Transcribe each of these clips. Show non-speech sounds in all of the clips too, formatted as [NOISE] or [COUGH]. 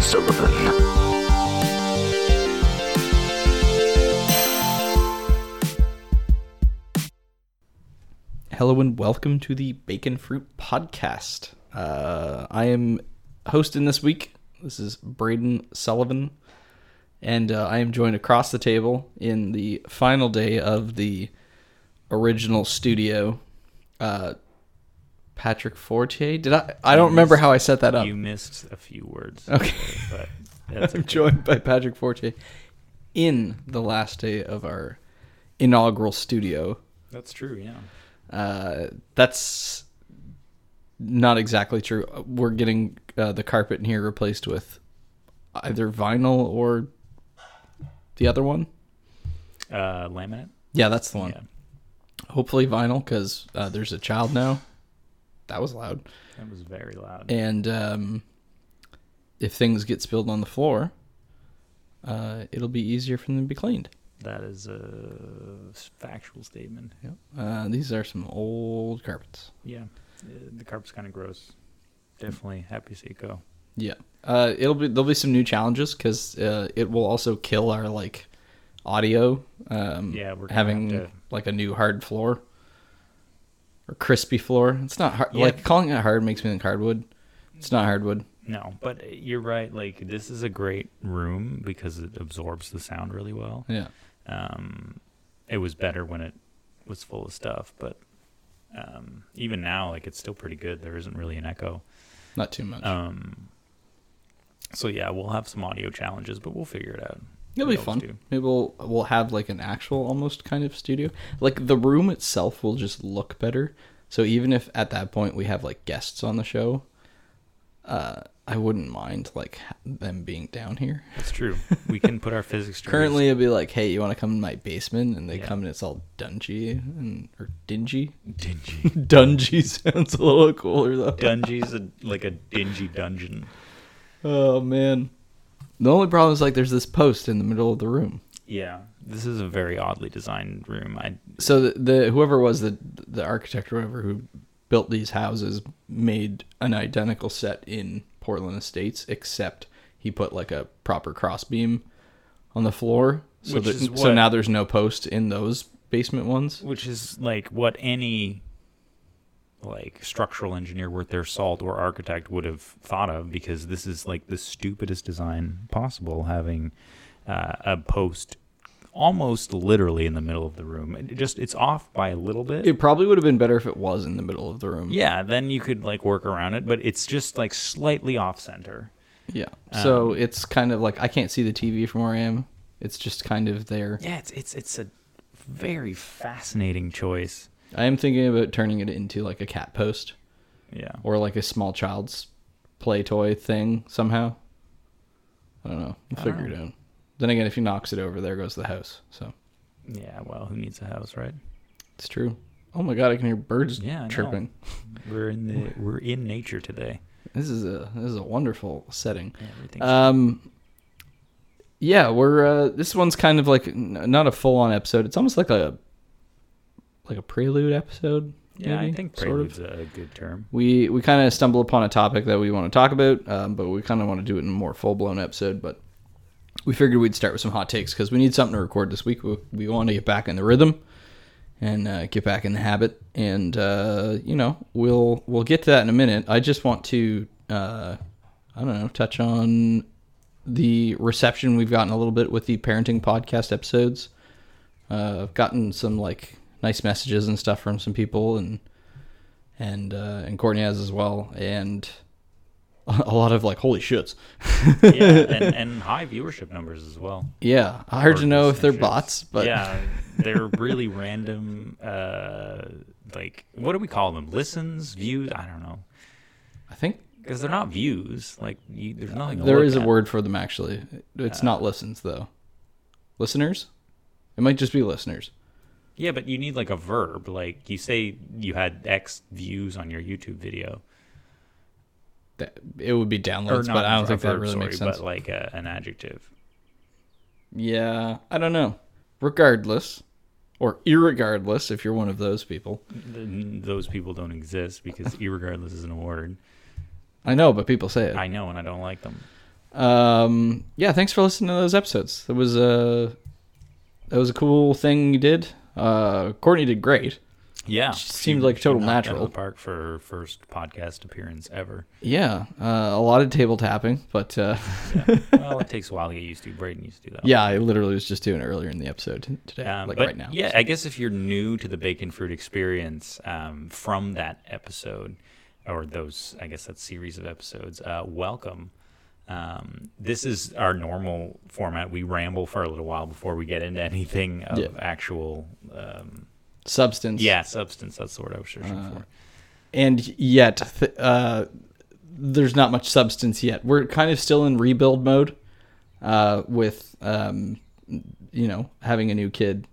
Sullivan. Hello and welcome to the Bacon Fruit Podcast. Uh, I am hosting this week. This is Braden Sullivan, and uh, I am joined across the table in the final day of the original studio. Uh, Patrick Forte. Did I? I don't remember how I set that up. You missed a few words. Okay. But [LAUGHS] that's I'm joined by Patrick Forte in the last day of our inaugural studio. That's true, yeah. Uh, that's not exactly true. We're getting uh, the carpet in here replaced with either vinyl or the other one. Uh, laminate? Yeah, that's the one. Yeah. Hopefully vinyl because uh, there's a child now. That was loud. That was very loud. And um, if things get spilled on the floor, uh, it'll be easier for them to be cleaned. that is a factual statement. Yep. Uh, these are some old carpets. Yeah. Uh, the carpet's kind of gross. Definitely happy to see it go. Yeah. Uh, it'll be there'll be some new challenges because uh, it will also kill our like audio. Um, Yeah, we're having to- like a new hard floor or crispy floor. It's not hard. Yeah. Like calling it hard makes me think hardwood. It's not hardwood. No, but you're right. Like, this is a great room because it absorbs the sound really well. Yeah. Um, it was better when it was full of stuff, but um, even now, like, it's still pretty good. There isn't really an echo. Not too much. Um, so yeah, we'll have some audio challenges, but we'll figure it out. It'll be fun. do. Maybe we'll we'll have like an actual almost kind of studio. Like the room itself will just look better. So even if at that point we have like guests on the show, uh, I wouldn't mind like them being down here. That's true. [LAUGHS] We can put our physics. Currently, it'd be like, hey, you want to come in my basement? And they Yeah. come and it's all dungy and or dingy. dingy. [LAUGHS] Dungy sounds a little cooler though. Dungy's a, like a dingy dungeon. Oh man. The only problem is like there's this post in the middle of the room. Yeah, this is a very oddly designed room. I so the, the whoever was the the architect or whoever who built these houses made an identical set in Portland Estates, except he put like a proper crossbeam on the floor. So that, is so now there's no post in those basement ones. which is like what any like structural engineer worth their salt or architect would have thought of because this is like the stupidest design possible having uh, a post almost literally in the middle of the room it just it's off by a little bit It probably would have been better if it was in the middle of the room. yeah then you could like work around it but it's just like slightly off center Yeah. So Um, it's kind of like I can't see the TV from where I am. It's just kind of there. yeah it's it's it's a very fascinating choice I am thinking about turning it into like a cat post yeah or like a small child's play toy thing somehow. I don't know. We'll figure don't it out. Then again, if he knocks it over, there goes the house. So yeah well who needs a house right it's true. Oh my god, I can hear birds Yeah, chirping. we're in the [LAUGHS] we're in nature today This is a this is a wonderful setting. Yeah, Um, yeah, we're uh, this one's kind of like n- not a full on episode. It's almost like a like a prelude episode. Yeah, I maybe, think sort of. a good term. We we kind of stumble upon a topic that we want to talk about, um, but we kind of want to do it in a more full blown episode. But we figured we'd start with some hot takes because we need something to record this week. We, we want to get back in the rhythm and uh, get back in the habit, and uh, you know we'll we'll get to that in a minute. I just want to uh, I don't know touch on the reception we've gotten a little bit with the parenting podcast episodes. Uh, I've gotten some like nice messages and stuff from some people, and and uh, and Courtney has as well, and [LAUGHS] a lot of like holy shits. yeah, and, [LAUGHS] and high viewership numbers as well. Yeah, hard to know if they're bots, but yeah, [LAUGHS] they're really random. Uh, like what do we call them? Listens, views? I don't know I think because they're not views. Like you, there's nothing. There look a word for them actually. It's not listens though. Listeners? It might just be listeners. Yeah, but you need like a verb. Like you say you had X views on your YouTube video. That it would be downloads, not but I don't think that verb, really sorry, makes sense. But like a, an adjective. Yeah, I don't know. Regardless, or irregardless, if you're one of those people. Those people don't exist because [LAUGHS] irregardless isn't a word. I know, but people say it. I know, and I don't like them. Um, yeah, thanks for listening to those episodes. That was a that was a cool thing you did. Uh, Courtney did great. Yeah, seemed like total knocked it out of natural. the park for her first podcast appearance ever. Yeah, uh, a lot of table tapping, but uh, well, it [LAUGHS] takes a while to get used to. Braden used to do that. yeah, I literally was just doing it earlier in the episode today, Um, like but right now. Yeah, I guess if you're new to the bacon fruit experience um, from that episode, or those, I guess that series of episodes, uh, welcome. Um, this is our normal format. We ramble for a little while before we get into anything of Yeah. actual, um, substance. yeah, substance. That's the word I was searching Uh, for. and yet th- uh, there's not much substance yet. We're kind of still in rebuild mode uh, with um, you know having a new kid.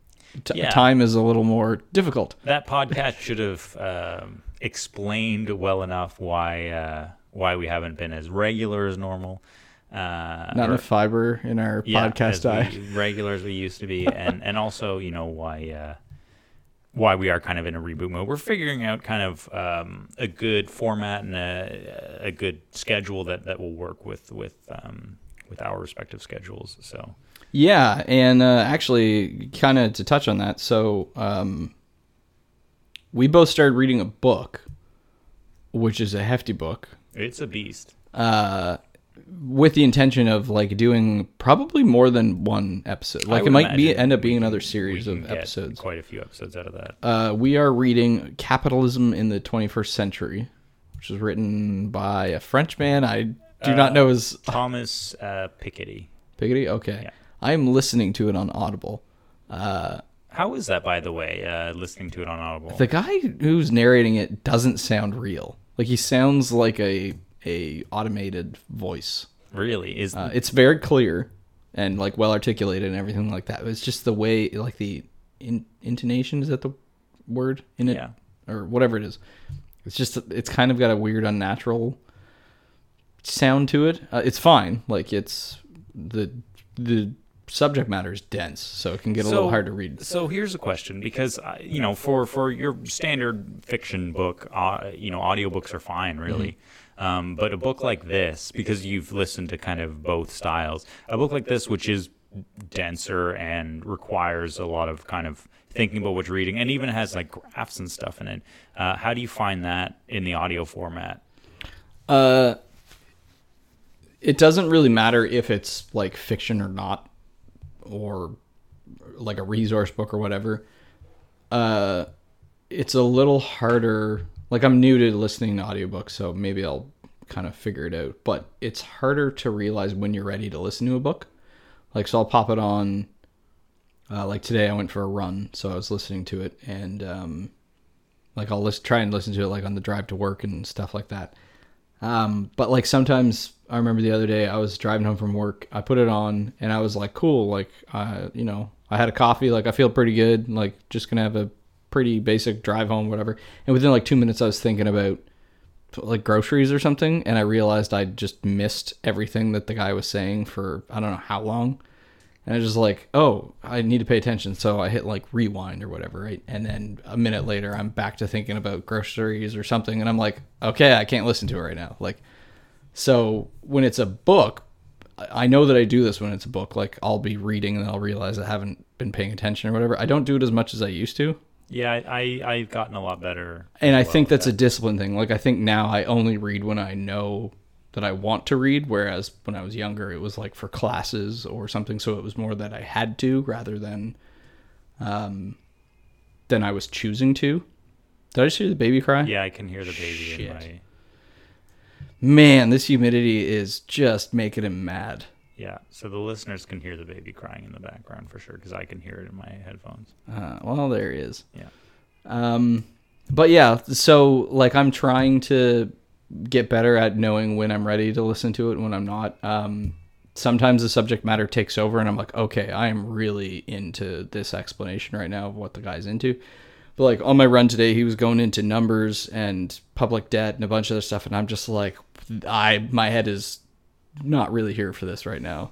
T- Yeah. Time is a little more difficult. That podcast should have um, explained well enough why uh, why we haven't been as regular as normal. Uh, Not enough fiber in our podcast as [LAUGHS] diet. regular as we used to be, and and also you know why uh, why we are kind of in a reboot mode. We're figuring out kind of um, a good format and a, a good schedule that, that will work with with um, with our respective schedules. So Yeah, and uh, actually, kind of to touch on that, so um, we both started reading a book, which is a hefty book, it's a beast. uh, with the intention of like doing probably more than one episode. Like it might be end up being another series of episodes. Quite a few episodes out of that. Uh, we are reading Capitalism in the 21st Century, which was written by a French man. I do not Uh, know his [LAUGHS] Thomas uh, Piketty. Piketty. Okay, Yeah. I am listening to it on Audible. Uh, How is that, by the way? Uh, listening to it on Audible. the guy who's narrating it doesn't sound real. Like he sounds like a a automated voice. really is Uh, it's very clear and like well articulated and everything like that. It's just the way, like the in, intonation is that the word in it, Yeah. or whatever it is. It's just it's kind of got a weird, unnatural sound to it. Uh, it's fine. Like it's the the subject matter is dense, so it can get a little hard to read. So here's a question, because uh, you know, for for your standard fiction book, uh, you know, audiobooks are fine, really. Um, but a book like this, because you've listened to kind of both styles, a book like this, which is denser and requires a lot of kind of thinking about what you're reading, and even has like graphs and stuff in it. Uh, how do you find that in the audio format? Uh, it doesn't really matter if it's like fiction or not, or like a resource book or whatever. Uh, it's a little harder. Like I'm new to listening to audiobooks, so maybe I'll kind of figure it out. But it's harder to realize when you're ready to listen to a book. Like so, I'll pop it on. Uh, like today, I went for a run, so I was listening to it, and um, like I'll list, try and listen to it like on the drive to work and stuff like that. Um, but like sometimes I remember the other day I was driving home from work. I put it on and I was like, cool. Like, uh, you know, I had a coffee. Like, I feel pretty good. Like, just gonna have a pretty basic drive home, whatever. And within like two minutes, I was thinking about like groceries or something, and I realized I just missed everything that the guy was saying for I don't know how long. And I was just like, oh, I need to pay attention. So I hit like rewind or whatever, right? And then a minute later, I'm back to thinking about groceries or something. And I'm like, okay, I can't listen to it right now. Like, so when it's a book, I know that I do this when it's a book. Like, I'll be reading and I'll realize I haven't been paying attention or whatever. I don't do it as much as I used to. Yeah, I, I I've gotten a lot better. And I think that's that. a discipline thing. Like, I think now I only read when I know that I want to read, whereas when I was younger, it was like for classes or something. So it was more that I had to rather than, um, than I was choosing to. Did I just hear the baby cry? Yeah, I can hear the baby Shit. in my. Man, this humidity is just making him mad. Yeah, so the listeners can hear the baby crying in the background for sure because I can hear it in my headphones. Uh, well, there he is. Yeah. Um, but yeah, so like I'm trying to get better at knowing when I'm ready to listen to it and when I'm not. Um, sometimes the subject matter takes over and I'm like, okay, I am really into this explanation right now of what the guy's into. But like on my run today, he was going into numbers and public debt and a bunch of other stuff, and I'm just like, I my head is not really here for this right now.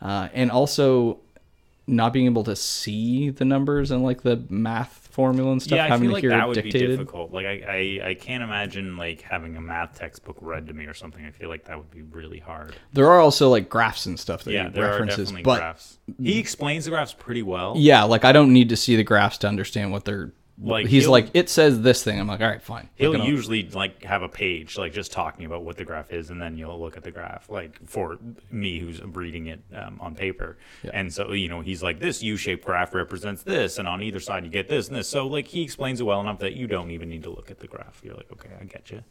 Uh, and also not being able to see the numbers and like the math formula and stuff, yeah, I having feel to like hear that would be dictated. difficult. Like I, I, I can't imagine like having a math textbook read to me or something. I feel like that would be really hard. There are also like graphs and stuff that Yeah, he there are references, definitely but graphs. He explains the graphs pretty well. yeah, like I don't need to see the graphs to understand what they're. Like, he's like, it says this thing. I'm like, all right, fine. He'll Look it up. usually like have a page like just talking about what the graph is, and then you'll look at the graph. Like for me, who's reading it um, on paper, and so you know he's like, this U-shaped graph represents this, and on either side you get this and this. So like he explains it well enough that you don't even need to look at the graph. You're like, okay, I get you.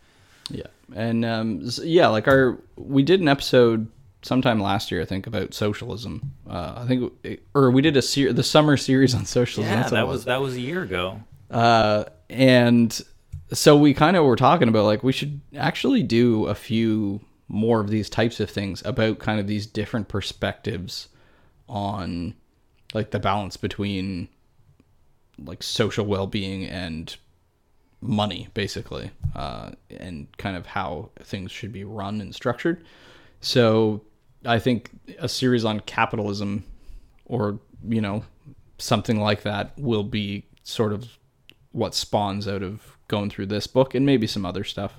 Yeah, and um, s- yeah, like our we did an episode sometime last year, I think, about socialism. Uh, I think, or we did a ser- the summer series on socialism. Yeah, that was that was a year ago. Uh, and so we kind of were talking about like we should actually do a few more of these types of things about kind of these different perspectives on like the balance between like social well-being and money basically uh, and kind of how things should be run and structured. So i think a series on capitalism or you know something like that will be sort of what spawns out of going through this book and maybe some other stuff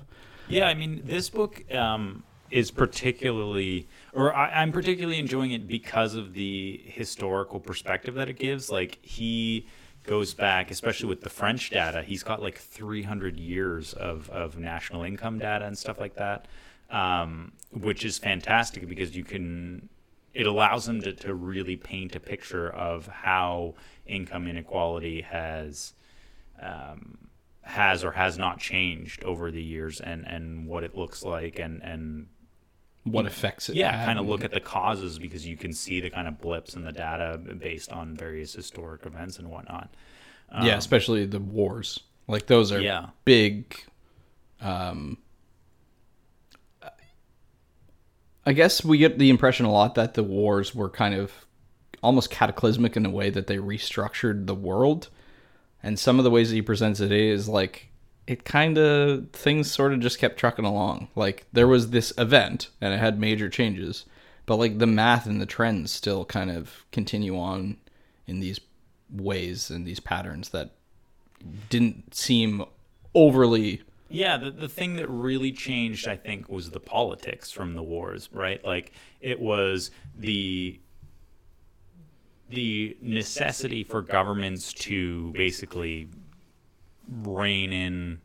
Yeah, I mean, this book um, is particularly, or I, I'm particularly enjoying it because of the historical perspective that it gives. Like, he goes back, especially with the French data, he's got like 300 years of, of national income data and stuff like that, um, which is fantastic because you can. It allows him to, to really paint a picture of how income inequality has has or has not changed over the years and and what it looks like and and what affects it yeah kind of look at the causes because you can see the kind of blips in the data based on various historic events and whatnot. Yeah especially the wars. Like those are Um, Yeah. big um i guess we get the impression a lot that the wars were kind of almost cataclysmic in a way that they restructured the world and some of the ways that he presents it is like it kind of things sort of just kept trucking along like there was this event and it had major changes but like the math and the trends still kind of continue on in these ways and these patterns that didn't seem overly Yeah, the, the thing that really changed, I think, was the politics from the wars, right? Like it was the the necessity for governments to basically rein in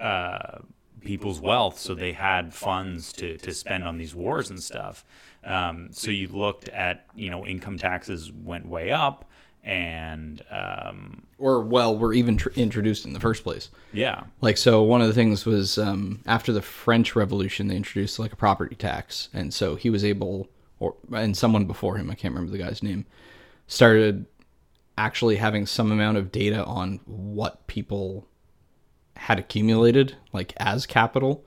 uh, people's wealth so they had funds to, to spend on these wars and stuff. Um, so you looked at, you know, income taxes went way up and um, or well were even tr- introduced in the first place yeah. like so one of the things was um, after the french revolution they introduced like a property tax and so he was able or and someone before him i can't remember the guy's name started actually having some amount of data on what people had accumulated like as capital.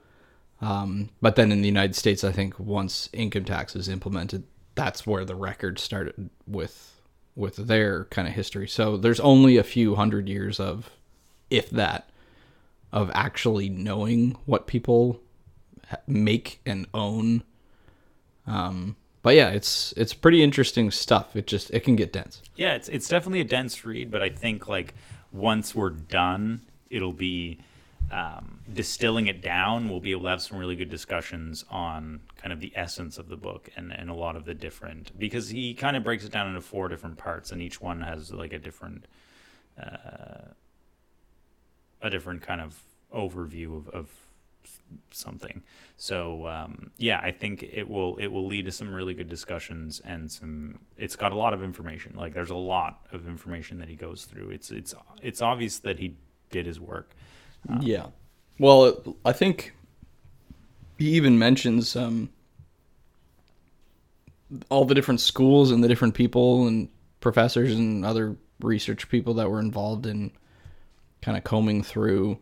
Um, but then in the united states i think once income tax is implemented that's where the record started with with their kind of history. So there's only a few hundred years of if that of actually knowing what people make and own. Um but yeah it's it's pretty interesting stuff it just it can get dense Yeah, it's it's definitely a dense read, but I think like once we're done, it'll be um, distilling it down. We'll be able to have some really good discussions on kind of the essence of the book and, and a lot of the different because he kind of breaks it down into four different parts, and each one has like a different uh, a different kind of overview of, of something. So um, yeah, I think it will it will lead to some really good discussions and some. It's got a lot of information. Like there's a lot of information that he goes through. It's it's it's obvious that he did his work. yeah well i think he even mentions um all the different schools and the different people and professors and other research people that were involved in kind of combing through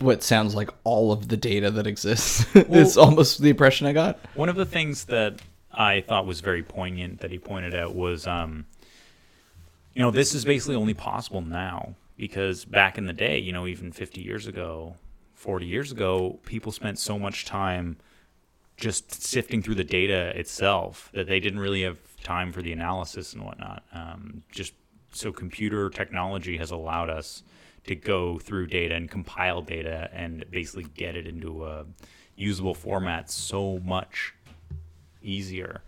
what sounds like all of the data that exists. [LAUGHS] it's almost the impression I got. One of the things that I thought was very poignant that he pointed out was, um, you know, this is basically only possible now because back in the day, you know, even 50 years ago, 40 years ago, people spent so much time just sifting through the data itself that they didn't really have time for the analysis and whatnot. Um, just so computer technology has allowed us to go through data and compile data and basically get it into a usable format so much easier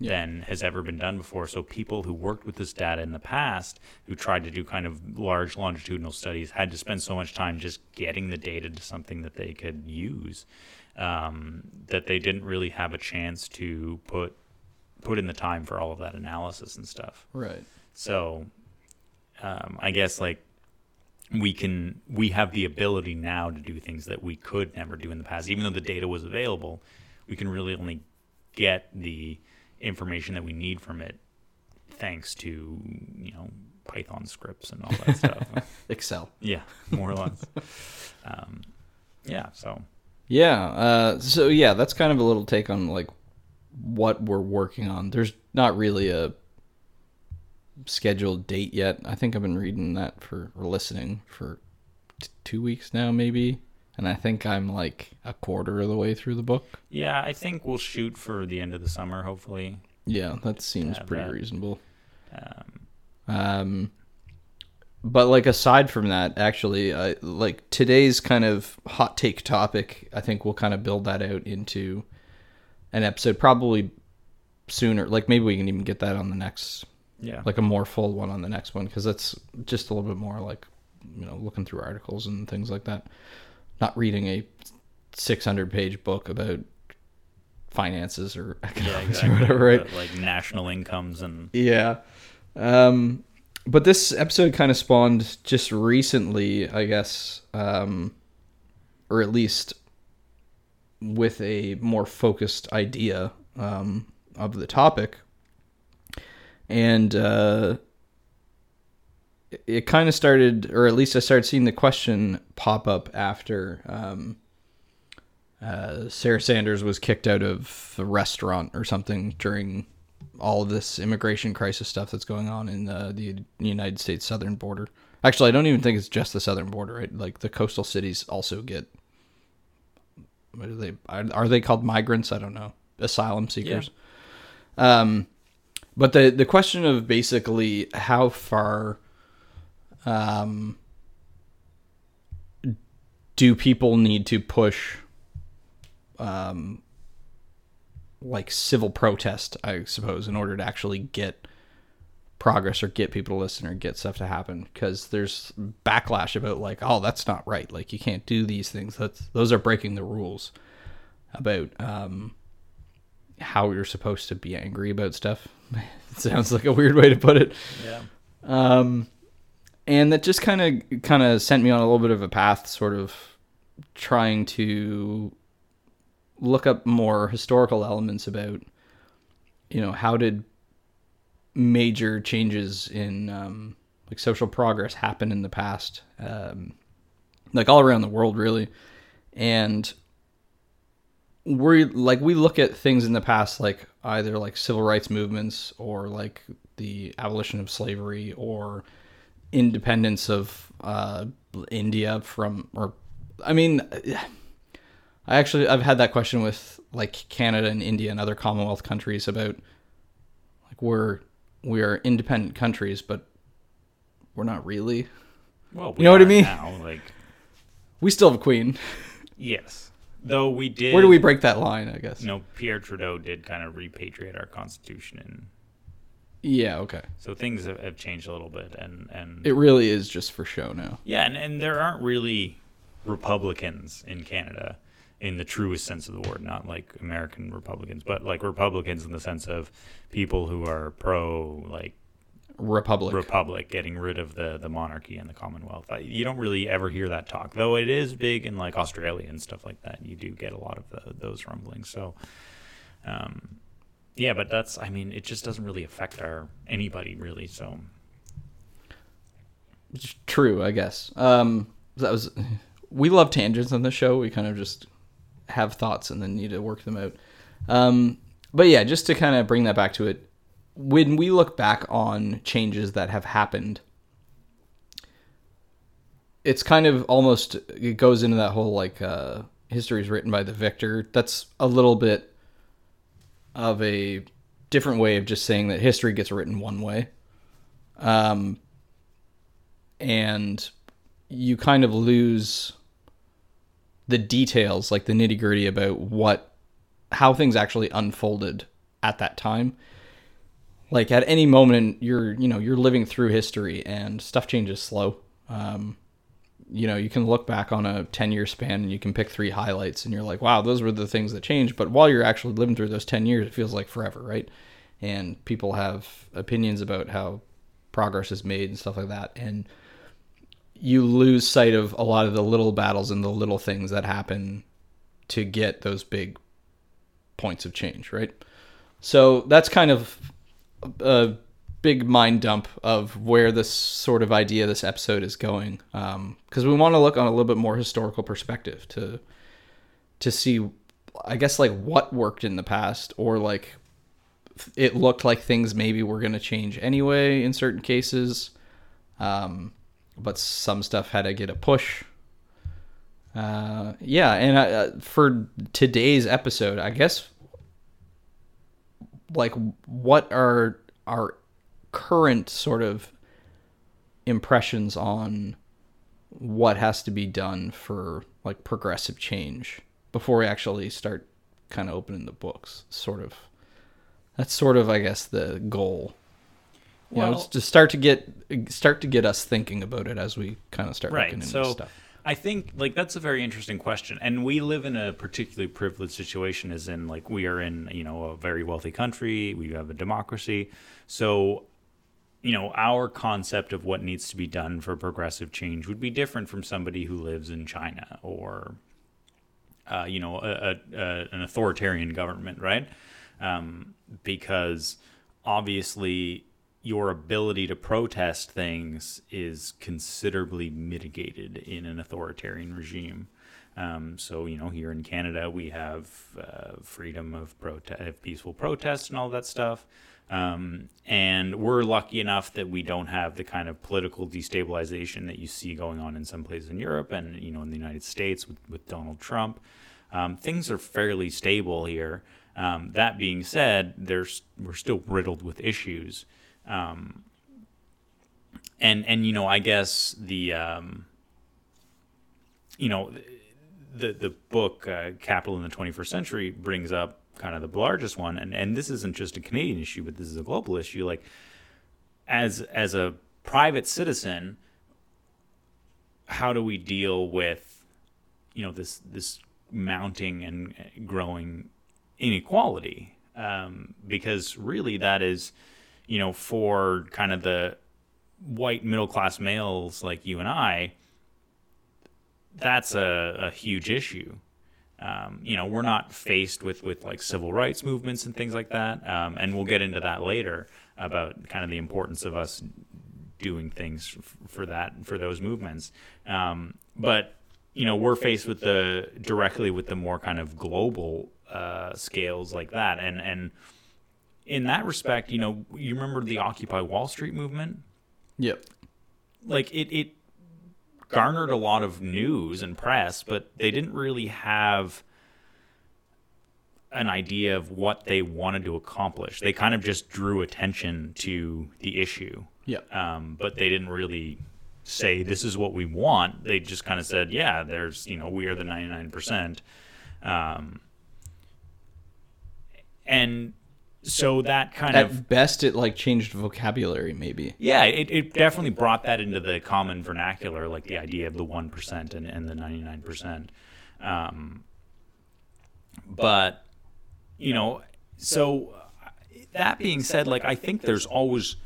than has ever been done before. So people who worked with this data in the past, who tried to do kind of large longitudinal studies, had to spend so much time just getting the data to something that they could use um, that they didn't really have a chance to put put in the time for all of that analysis and stuff. Right. So um, I guess like we can we have the ability now to do things that we could never do in the past, even though the data was available. We can really only get the information that we need from it thanks to you know Python scripts and all that stuff. [LAUGHS] Excel. Yeah, more or less. um, yeah, so Yeah. Uh, so yeah, that's kind of a little take on like what we're working on. There's not really a scheduled date yet. I think I've been reading that for or listening for t- two weeks now, maybe. And I think I'm like a quarter of the way through the book. yeah, I think we'll shoot for the end of the summer, hopefully. Yeah, that seems Yeah, pretty that- reasonable. Um, Um, but like aside from that, actually, I like today's kind of hot take topic. I think we'll kind of build that out into an episode, probably sooner. Like maybe we can even get that on the next, yeah, like a more full one on the next one, because that's just a little bit more like you know looking through articles and things like that. Not reading a 600 page book about finances or [LAUGHS] yeah, economics exactly. or whatever, right? But, like national incomes and Yeah. Um, but this episode kind of spawned just recently, I guess, um, or at least with a more focused idea um, of the topic. And uh, it- it kind of started, or at least I started seeing the question pop up after um, uh, Sarah Sanders was kicked out of the restaurant or something during all of this immigration crisis stuff that's going on in uh, the United States southern border. Actually, I don't even think it's just the southern border. Right? Like the coastal cities also get. What are they? Are, are they called migrants? I don't know. Asylum seekers. Um, but the the question of basically how far, um, do people need to push, um, like civil protest, I suppose, in order to actually get progress or get people to listen or get stuff to happen? Because there's backlash about like oh that's not right. Like you can't do these things. That's those are breaking the rules about um how you're supposed to be angry about stuff. It [LAUGHS] sounds like a weird way to put it. Yeah, um, and that just kind of kind of sent me on a little bit of a path, sort of trying to look up more historical elements about, you know, how did major changes in um, like social progress happen in the past, um, like all around the world, really, and we like we look at things in the past like either like civil rights movements or like the abolition of slavery or independence of uh, India from or I mean I actually I've had that question with like Canada and India and other Commonwealth countries about like we're we are independent countries but we're not really. Well, You know what I mean? Now, like we still have a queen. Yes, though we did. where do we break that line I guess You know, Pierre Trudeau did kind of repatriate our constitution, and yeah okay so things have, have changed a little bit. And and it really is just for show now yeah, and, and there aren't really Republicans in Canada in the truest sense of the word, not like American Republicans, but like Republicans in the sense of people who are pro like republic republic, getting rid of the the monarchy and the Commonwealth. You don't really ever hear that talk, though. It is big in like Australia and stuff like that. You do get a lot of the, those rumblings. So, um, yeah, but that's I mean, it just doesn't really affect our anybody really. So It's true, I guess. Um, that was we love tangents on the show. We kind of just have thoughts and then need to work them out. Um, but yeah, just to kind of bring that back to it, when we look back on changes that have happened, it's kind of almost it goes into that whole like uh, history is written by the victor. That's a little bit of a different way of just saying that history gets written one way. Um, and you kind of lose the details, like the nitty gritty about what how things actually unfolded at that time. Like at any moment, you're you know you're living through history, and stuff changes slow. Um, you know, you can look back on a 10 year span and you can pick three highlights and you're like, wow, those were the things that changed. But while you're actually living through those 10 years, it feels like forever, right? And people have opinions about how progress is made and stuff like that. And you lose sight of a lot of the little battles and the little things that happen to get those big points of change, right? So that's kind of a big mind dump of where this sort of idea, this episode is going, because we want to look on a little bit more historical perspective to to see, I guess, like what worked in the past, or like it looked like things maybe were going to change anyway in certain cases, um, but some stuff had to get a push. Uh, yeah, and uh, for today's episode, I guess like what are our current sort of impressions on what has to be done for like progressive change before we actually start kind of opening the books sort of? That's sort of i guess the goal. You know, Well- it's to start to get start to get us thinking about it as we kind of start looking right into so stuff i think like that's a very interesting question. And we live in a particularly privileged situation as in like we are in you know a very wealthy country we have a democracy. So you know our concept of what needs to be done for progressive change would be different from somebody who lives in china or uh, you know a, a, a, an authoritarian government right? Um, because obviously your ability to protest things is considerably mitigated in an authoritarian regime. Um, so you know, here in Canada, we have uh, freedom of peaceful protest, and all that stuff. Um, and we're lucky enough that we don't have the kind of political destabilization that you see going on in some places in Europe and you know in the United States with, with Donald Trump. Um, things are fairly stable here. Um, that being said, there's we're still riddled with issues, um, and and you know I guess the um, you know the the book uh, Capital in the 21st Century brings up kind of the largest one, and and this isn't just a Canadian issue, but this is a global issue. Like as as a private citizen, how do we deal with you know this this mounting and growing inequality um, because really that is you know for kind of the white middle class males like you and I that's a, a huge issue. Um, you know we're not faced with with like civil rights movements and things like that um, and we'll get into that later about kind of the importance of us doing things f- for that for those movements. Um, but you know we're faced with the directly with the more kind of global uh, scales like that and and in that respect you know you remember the occupy wall street movement? Yep. Like it it garnered a lot of news and press but they didn't really have an idea of what they wanted to accomplish. They kind of just drew attention to the issue. Yep. Um, but they didn't really say this is what we want. They just kind of said, yeah, there's you know we are the 99 percent, um, and so that kind of at of best it like changed vocabulary maybe yeah, it, it definitely brought that into the common vernacular, like the idea of the one percent and, and the 99 percent. Um, but you know, so that being said, like I think there's always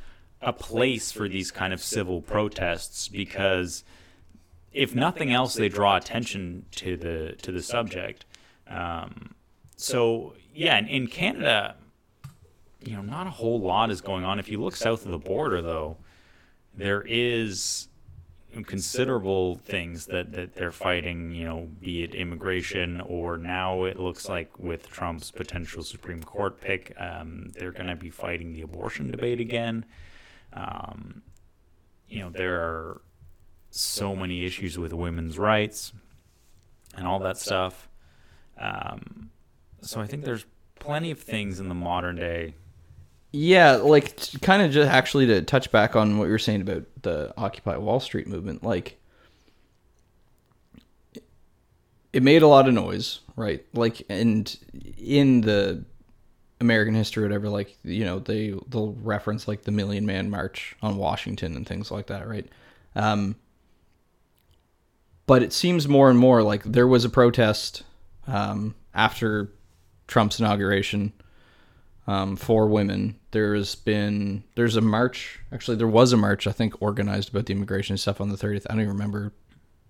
a place for these kind of civil protests because if nothing else, they draw attention to the to the subject. Um, so yeah, in, in Canada, you know, not a whole lot is going on. If you look south of the border, though, there is considerable things that, that they're fighting, you know, be it immigration or now it looks like with Trump's potential Supreme Court pick, um, they're going to be fighting the abortion debate again. Um, you know, there are so many issues with women's rights and all that stuff. Um, so I think there's plenty of things in the modern day Yeah, like kind of just actually to touch back on what you were saying about the Occupy Wall Street movement, like it made a lot of noise, right? Like, and in the American history, or whatever, like you know, they they'll reference like the Million Man March on Washington and things like that, right? Um, but it seems more and more like there was a protest um, after Trump's inauguration um, for women. There's been there's a march. Actually, there was a march I think organized about the immigration stuff on the 30th. I don't even remember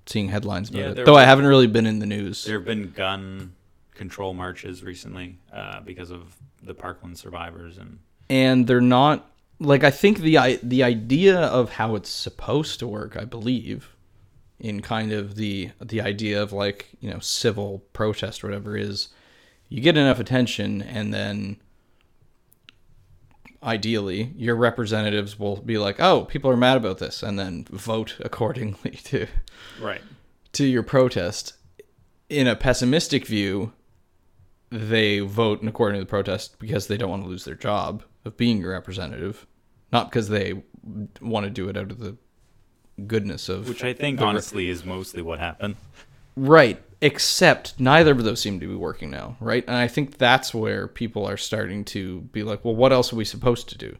seeing headlines about Yeah, it, though I haven't really been in the news. There have been gun control marches recently uh, because of the Parkland survivors and and they're not like I think the i- the idea of how it's supposed to work, I believe, in kind of the the idea of like you know civil protest or whatever is, you get enough attention and then ideally your representatives will be like, oh, people are mad about this, and then vote [LAUGHS] accordingly to right. to your protest. In a pessimistic view, they vote in according to the protest because they don't want to lose their job of being your representative, not because they want to do it out of the goodness of Which I think the re- honestly is mostly what happened. right. Except neither of those seem to be working now, right? And I think that's where people are starting to be like, well, what else are we supposed to do?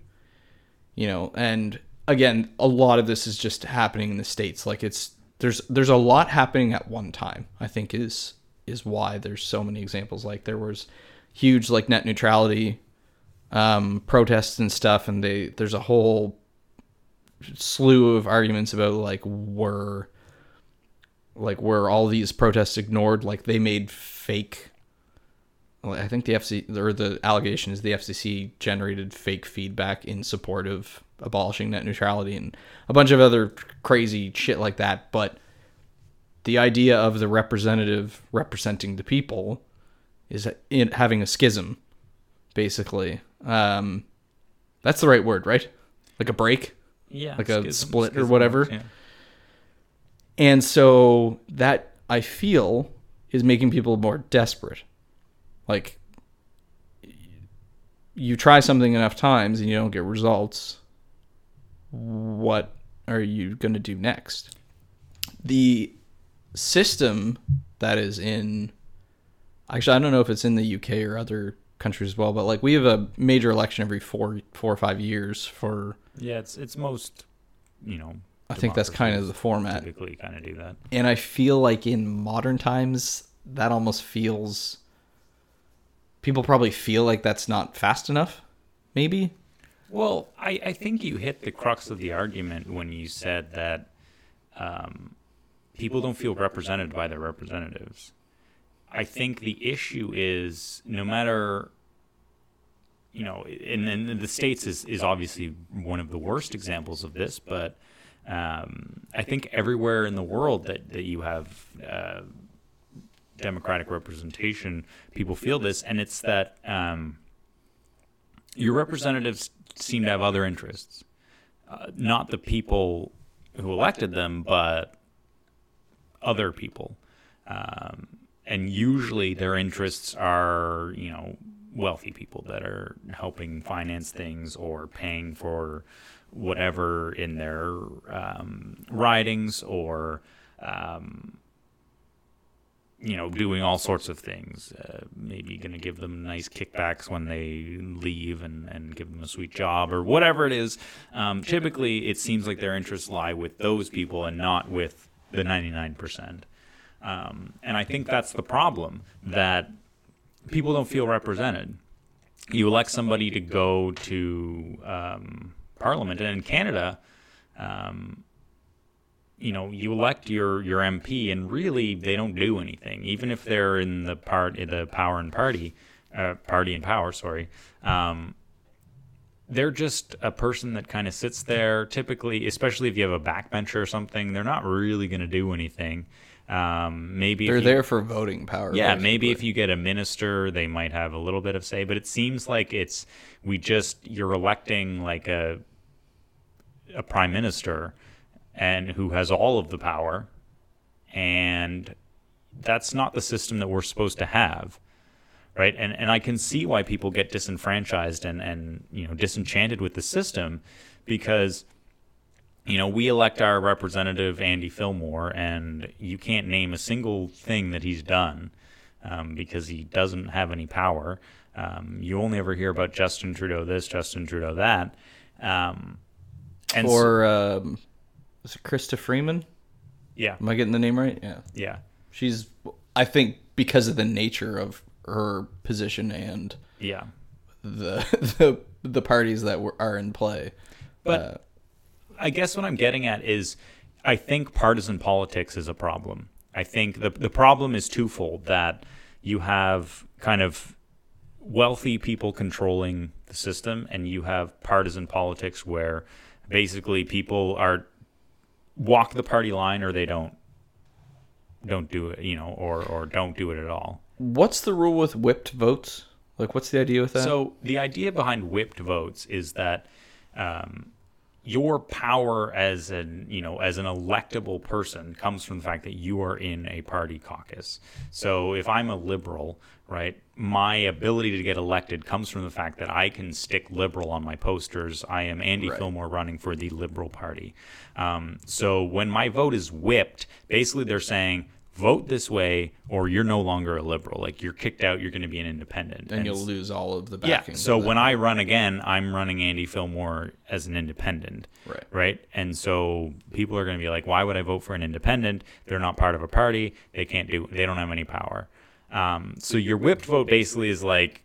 You know, and again, a lot of this is just happening in the states. Like it's there's there's a lot happening at one time. I think is is why there's so many examples. Like there was huge like net neutrality um, protests and stuff, and they there's a whole slew of arguments about like were like were all these protests ignored like they made fake I think the FC or the allegation is the FCC generated fake feedback in support of abolishing net neutrality and a bunch of other crazy shit like that. But the idea of the representative representing the people is in having a schism, basically. Um, that's the right word, right? Like a break. Yeah. Like a schism- split or whatever? yeah. And so that I feel is making people more desperate. Like you try something enough times and you don't get results. What are you going to do next? The system that is in actually I don't know if it's in the UK or other countries as well, but like we have a major election every 4 4 or 5 years for Yeah, it's it's most, you know. I think that's kind of the format. Typically, kind of do that. and I feel like in modern times that almost feels people probably feel like that's not fast enough maybe Well, I, I think you hit the crux of the argument when you said that um, people don't feel represented by their representatives. I think the issue is no matter, you know, and then the states is, is obviously one of the worst examples of this, but um, I think everywhere in the world that, that you have uh, democratic representation, people feel this, and it's that. Um, your representatives seem to have other interests. Uh, not the people who elected them, but other people. Um, and usually their interests are, you know, wealthy people that are helping finance things or paying for whatever in their um, ridings or um, you know, doing all sorts of things. Uh, maybe going to give them nice kickbacks when they leave and, and give them a sweet job or whatever it is. Um, typically, it seems like their interests lie with those people and not with the 99%. Um, and I think that's the problem that people don't feel represented. You elect somebody to go to um, Parliament, and in Canada, um, you know, you elect your your MP, and really they don't do anything, even if they're in the part the power and party, uh, party and power. Sorry, um, they're just a person that kind of sits there. Typically, especially if you have a backbencher or something, they're not really going to do anything. Um, maybe they're you- there for voting power yeah, maybe if you get a minister, they might have a little bit of say, but it seems like it's we just you're electing like a a prime minister and who has all of the power and that's not the system that we're supposed to have. right? And and I can see why people get disenfranchised and and you know disenchanted with the system because you know, we elect our representative Andy Fillmore, and you can't name a single thing that he's done um, because he doesn't have any power. Um, you only ever hear about Justin Trudeau this, Justin Trudeau that. Um, and Or um, is it Krista Freeman? yeah, Am I getting the name right? Yeah. yeah, She's, I think, because of the nature of her position and yeah. the [LAUGHS] the the parties that were, are in play. But I guess what I'm getting at is I think partisan politics is a problem. I think the the problem is twofold that you have kind of wealthy people controlling the system and you have partisan politics where basically people are walk the party line or they don't don't do it, you know, or or don't do it at all. What's the rule with whipped votes? Like, what's the idea with that? So the idea behind whipped votes is that um, your power as an you know as an electable person comes from the fact that you are in a party caucus. So if I'm a liberal, right, my ability to get elected comes from the fact that I can stick liberal on my posters. I am Andy Right. Fillmore running for the Liberal Party. Um, so when my vote is whipped, basically they're saying. Vote this way, or you're no longer a liberal. Like you're kicked out. You're going to be an independent, and you'll lose all of the yeah. So when. I run again, I'm running Andy Fillmore as an independent. Right. Right. And so people are going to be like, why would I vote for an independent? They're not part of a party. They can't do. They don't have any power. Um, so your whipped vote basically is like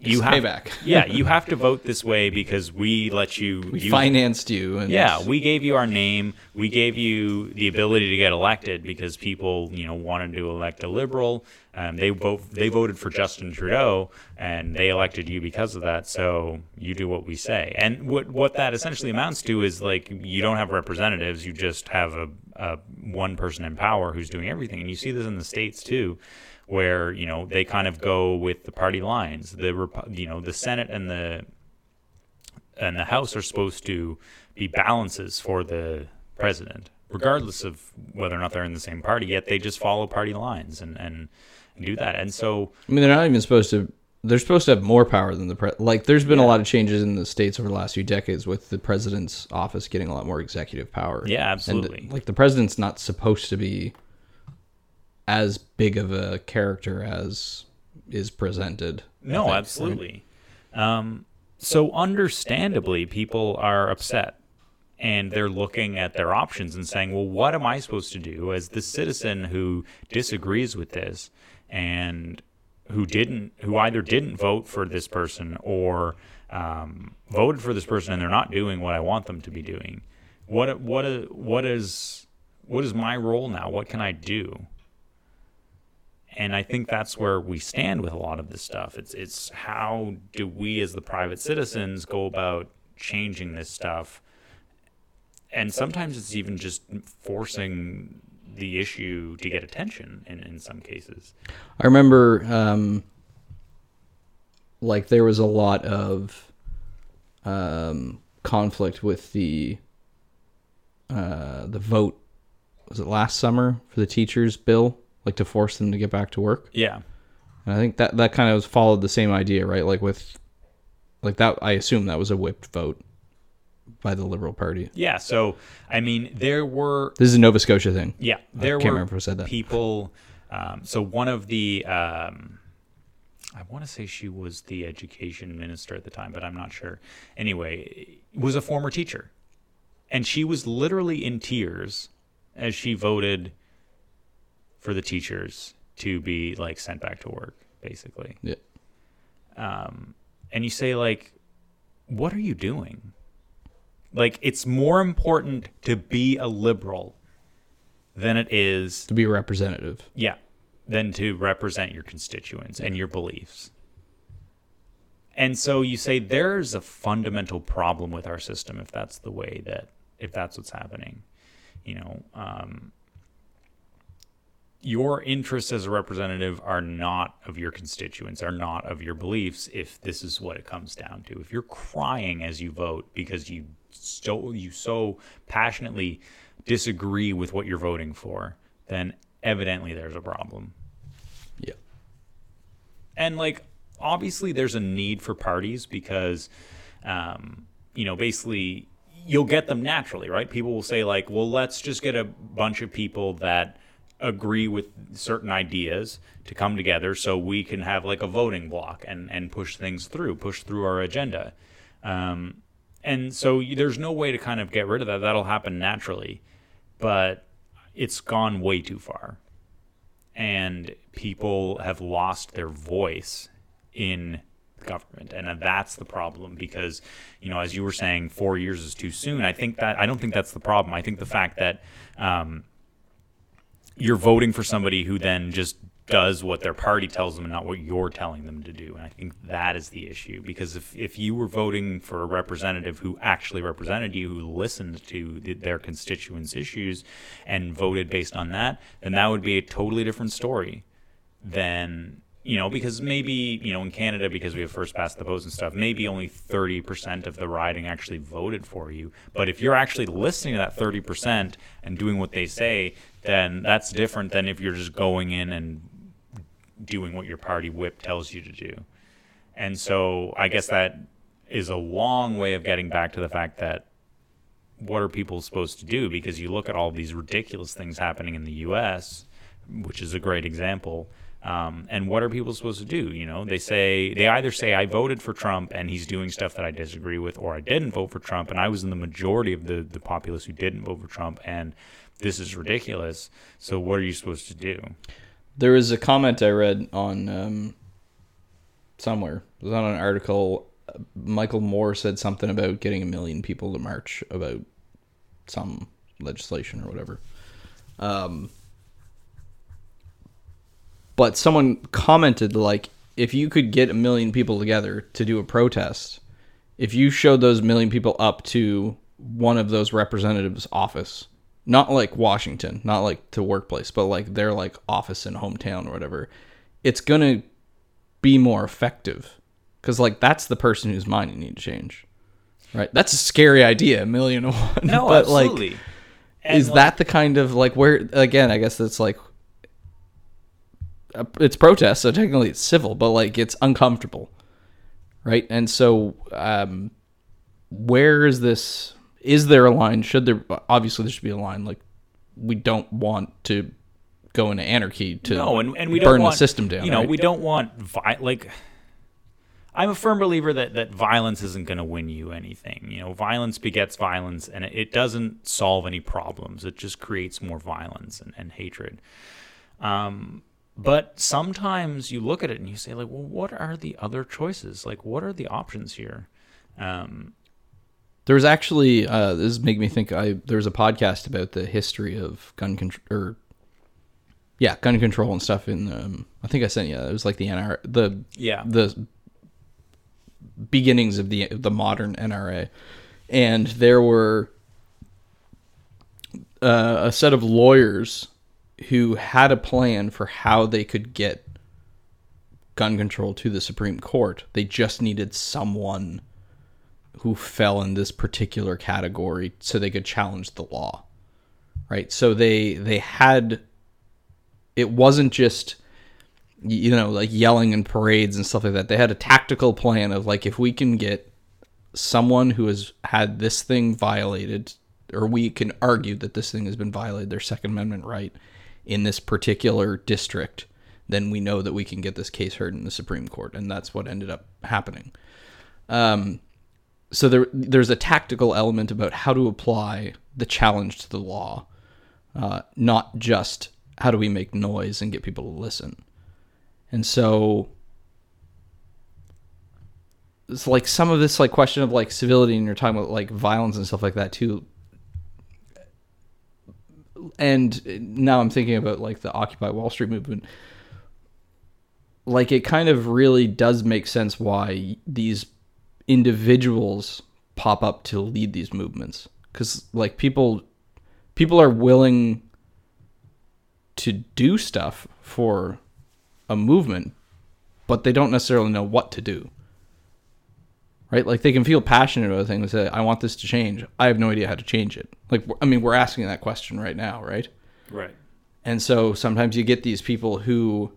you It's have payback. [LAUGHS] yeah, you have to [LAUGHS] vote this way because we let you. we financed you, and yeah, we gave you our name. We gave you the ability to get elected because people, you know, wanted to elect a liberal. Um, they vote. They voted for Justin Trudeau, and they elected you because of that. So you do what we say. And what what that essentially amounts to is like you don't have representatives. You just have a, a one person in power who's doing everything. And you see this in the states too where you know they kind of go with the party lines. The you know the Senate and the and the House are supposed to be balances for the president, regardless of whether or not they're in the same party. Yet they just follow party lines and and, and do that. And so I mean, they're not even supposed to. They're supposed to have more power than the pre. Like, there's been a lot of changes in the states over the last few decades with the president's office getting a lot more executive power. Yeah, absolutely. And, like, the president's not supposed to be as big of a character as is presented. No, think, absolutely. Um, so, understandably, people are upset and they're looking at their options and saying, well, what am I supposed to do as the citizen who disagrees with this and who didn't, who either didn't vote for this person or um, voted for this person and they're not doing what I want them to be doing? What, what, what is, what is my role now? What can I do? and I think that's where we stand with a lot of this stuff. It's it's how do we as the private citizens go about changing this stuff, and sometimes it's even just forcing the issue to get attention in, in some cases. I remember, um, like there was a lot of um, conflict with the uh, the vote. Was it last summer for the teachers' bill, like to force them to get back to work? Yeah, And I think that that kind of followed the same idea, right? Like with, like that. I assume that was a whipped vote by the Liberal Party. yeah. So I mean, there were This is a Nova Scotia thing. Yeah, there I can't were remember who said that. people. Um, so one of the, um, I want to say she was the education minister at the time, but I'm not sure. Anyway, was a former teacher, and she was literally in tears as she voted for the teachers to be like sent back to work, basically. Yeah. Um, And you say like, what are you doing? Like, it's more important to be a liberal than it is To be a representative. Yeah, than to represent your constituents and your beliefs. And so you say there's a fundamental problem with our system if that's the way that if that's what's happening. You know, um, your interests as a representative are not of your constituents, are not of your beliefs. If this is what it comes down to, if you're crying as you vote because you so you so passionately disagree with what you're voting for, then evidently there's a problem. Yeah. and like obviously there's a need for parties because um, you know basically you'll get them naturally right people will say like well let's just get a bunch of people that agree with certain ideas to come together so we can have like a voting block and and push things through push through our agenda um, and so there's no way to kind of get rid of that. That'll happen naturally. But it's gone way too far. And people have lost their voice in government. And that's the problem because you know as you were saying 4 years is too soon. I think that i don't think that's the problem. I think the fact that um, you're voting for somebody who then just does what their party tells them and not what you're telling them to do. And I think that is the issue because if, if you were voting for a representative who actually represented you, who listened to the, their constituents' issues and voted based on that, then that would be a totally different story than you know because maybe you know in Canada because we have first past the post and stuff maybe only 30% of the riding actually voted for you but if you're actually listening to that 30% and doing what they say then that's different than if you're just going in and doing what your party whip tells you to do and so I guess that is a long way of getting back to the fact that what are people supposed to do because you look at all these ridiculous things happening in the US which is a great example um, and what are people supposed to do? You know, they say they either say I voted for Trump and he's doing stuff that I disagree with, or I didn't vote for Trump and I was in the majority of the the populace who didn't vote for Trump, and this is ridiculous. So what are you supposed to do? There was a comment I read on um, somewhere. It was on an article. Michael Moore said something about getting a million people to march about some legislation or whatever. Um, but someone commented like, if you could get a million people together to do a protest, if you showed those million people up to one of those representatives' office, not like Washington, not like to workplace, but like their like office and hometown or whatever, it's gonna be more effective because like that's the person whose mind you need to change, right? That's a scary idea, a million to one. No, [LAUGHS] but absolutely. like, And, is like, that the kind of like where again? I guess that's like it's protest, so technically it's civil, but like it's uncomfortable, right? And so, um, where is this? Is there a line? Should there? Obviously, there should be a line. Like, we don't want to go into anarchy to no, and, and we burn don't want the system down. You know, right? we don't want vi- like. I'm a firm believer that, that violence isn't going to win you anything. You know, violence begets violence, and it, it doesn't solve any problems. It just creates more violence and, and hatred. Um, but sometimes you look at it and you say, like, well, what are the other choices? Like, what are the options here? Um, There was actually uh, this is making me think. I there was a podcast about the history of gun control, or yeah, gun control and stuff. In um, I think I sent you. It was like the NR, the yeah. the beginnings of the the modern NRA, and there were uh, a set of lawyers who had a plan for how they could get gun control to the Supreme Court. They just needed someone who fell in this particular category so they could challenge the law. Right? So they they had it wasn't just you know like yelling in parades and stuff like that. They had a tactical plan of like if we can get someone who has had this thing violated or we can argue that this thing has been violated their second amendment right in this particular district then we know that we can get this case heard in the supreme court and that's what ended up happening um, so there there's a tactical element about how to apply the challenge to the law uh, not just how do we make noise and get people to listen. And so it's like some of this like question of like civility and you're talking about like violence and stuff like that too. And now i'm thinking about like the occupy wall street movement. Like it kind of really does make sense why these individuals pop up to lead these movements. Because like people people are willing to do stuff for a movement but they don't necessarily know what to do. Right? Like they can feel passionate about a thing and say i want this to change. I have no idea how to change it. Like i mean we're asking that question right now right? Right. and so sometimes you get these people who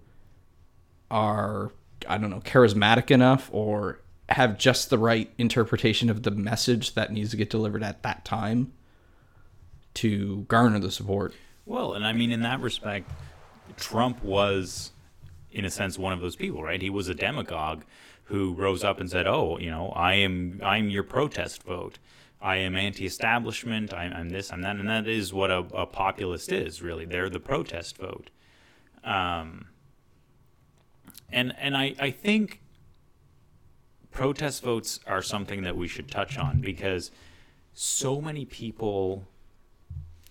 are I don't know, charismatic enough or have just the right interpretation of the message that needs to get delivered at that time to garner the support. Well, and I mean, in that respect, Trump was, in a sense, one of those people, right? He was a demagogue who rose up and said, "Oh, you know, I am, I'm your protest vote. I am anti-establishment. I'm, I'm this, I'm that," and that is what a, a populist is, really. They're the protest vote. Um, and and I, I think protest votes are something that we should touch on because so many people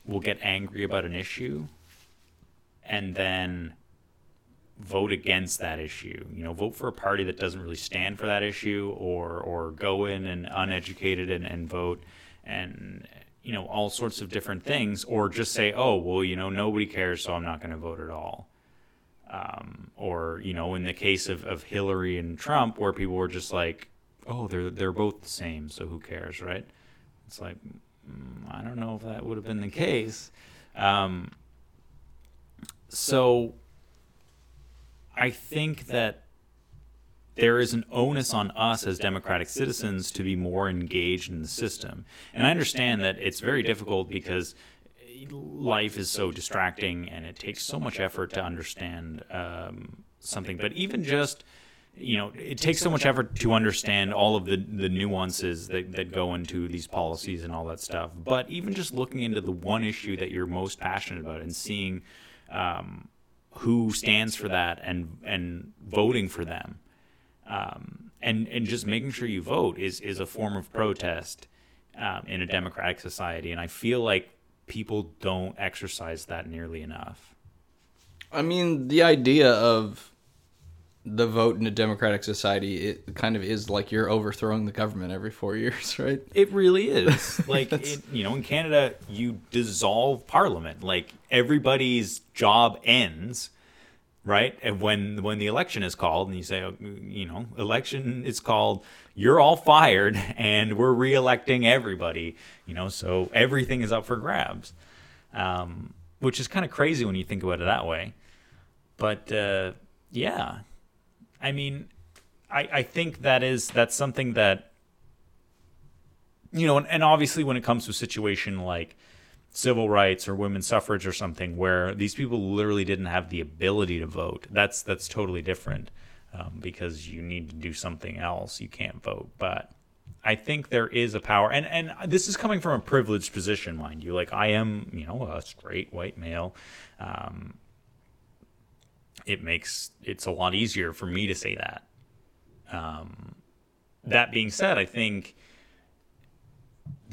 will get angry about an issue and then vote against that issue. You know, vote for a party that doesn't really stand for that issue or or go in and uneducated and, and vote and you know, all sorts of different things, or just say, oh, well, you know, nobody cares, so I'm not going to vote at all. Um, or, you know, in the case of, of Hillary and Trump, where people were just like, oh, they're, they're both the same, so who cares, right? It's like, mm, I don't know if that would have been the case. Um, so I think that there is an onus on us as democratic citizens to be more engaged in the system. And I understand that it's very difficult because life is so distracting and it takes so much effort to understand um, something. But even just, you know, it takes so much effort to understand all of the, the nuances that, that go into these policies and all that stuff. But even just looking into the one issue that you're most passionate about and seeing um, who stands for that and and voting for them um, and and just making sure you vote is is a form of protest um, in a democratic society, and I feel like people don't exercise that nearly enough. I mean, the idea of the vote in a democratic society it kind of is like you're overthrowing the government every four [LAUGHS] years, right? It really is. [LAUGHS] like, it, you know, in Canada, you dissolve parliament. Like, everybody's job ends right? And when when the election is called, and you say, oh, you know, election is called, you're all fired, [LAUGHS] and we're reelecting everybody. You know, so everything is up for grabs, um, which is kind of crazy when you think about it that way. But uh, yeah, I mean, I I think that is that's something that you know, and, and obviously when it comes to a situation like civil rights or women's suffrage or something where these people literally didn't have the ability to vote that's that's totally different um, because you need to do something else. You can't vote. But i think there is a power. And and this is coming from a privileged position mind you. Like i am you know a straight white male. Um, it makes it's a lot easier for me to say that. Um, that being said i think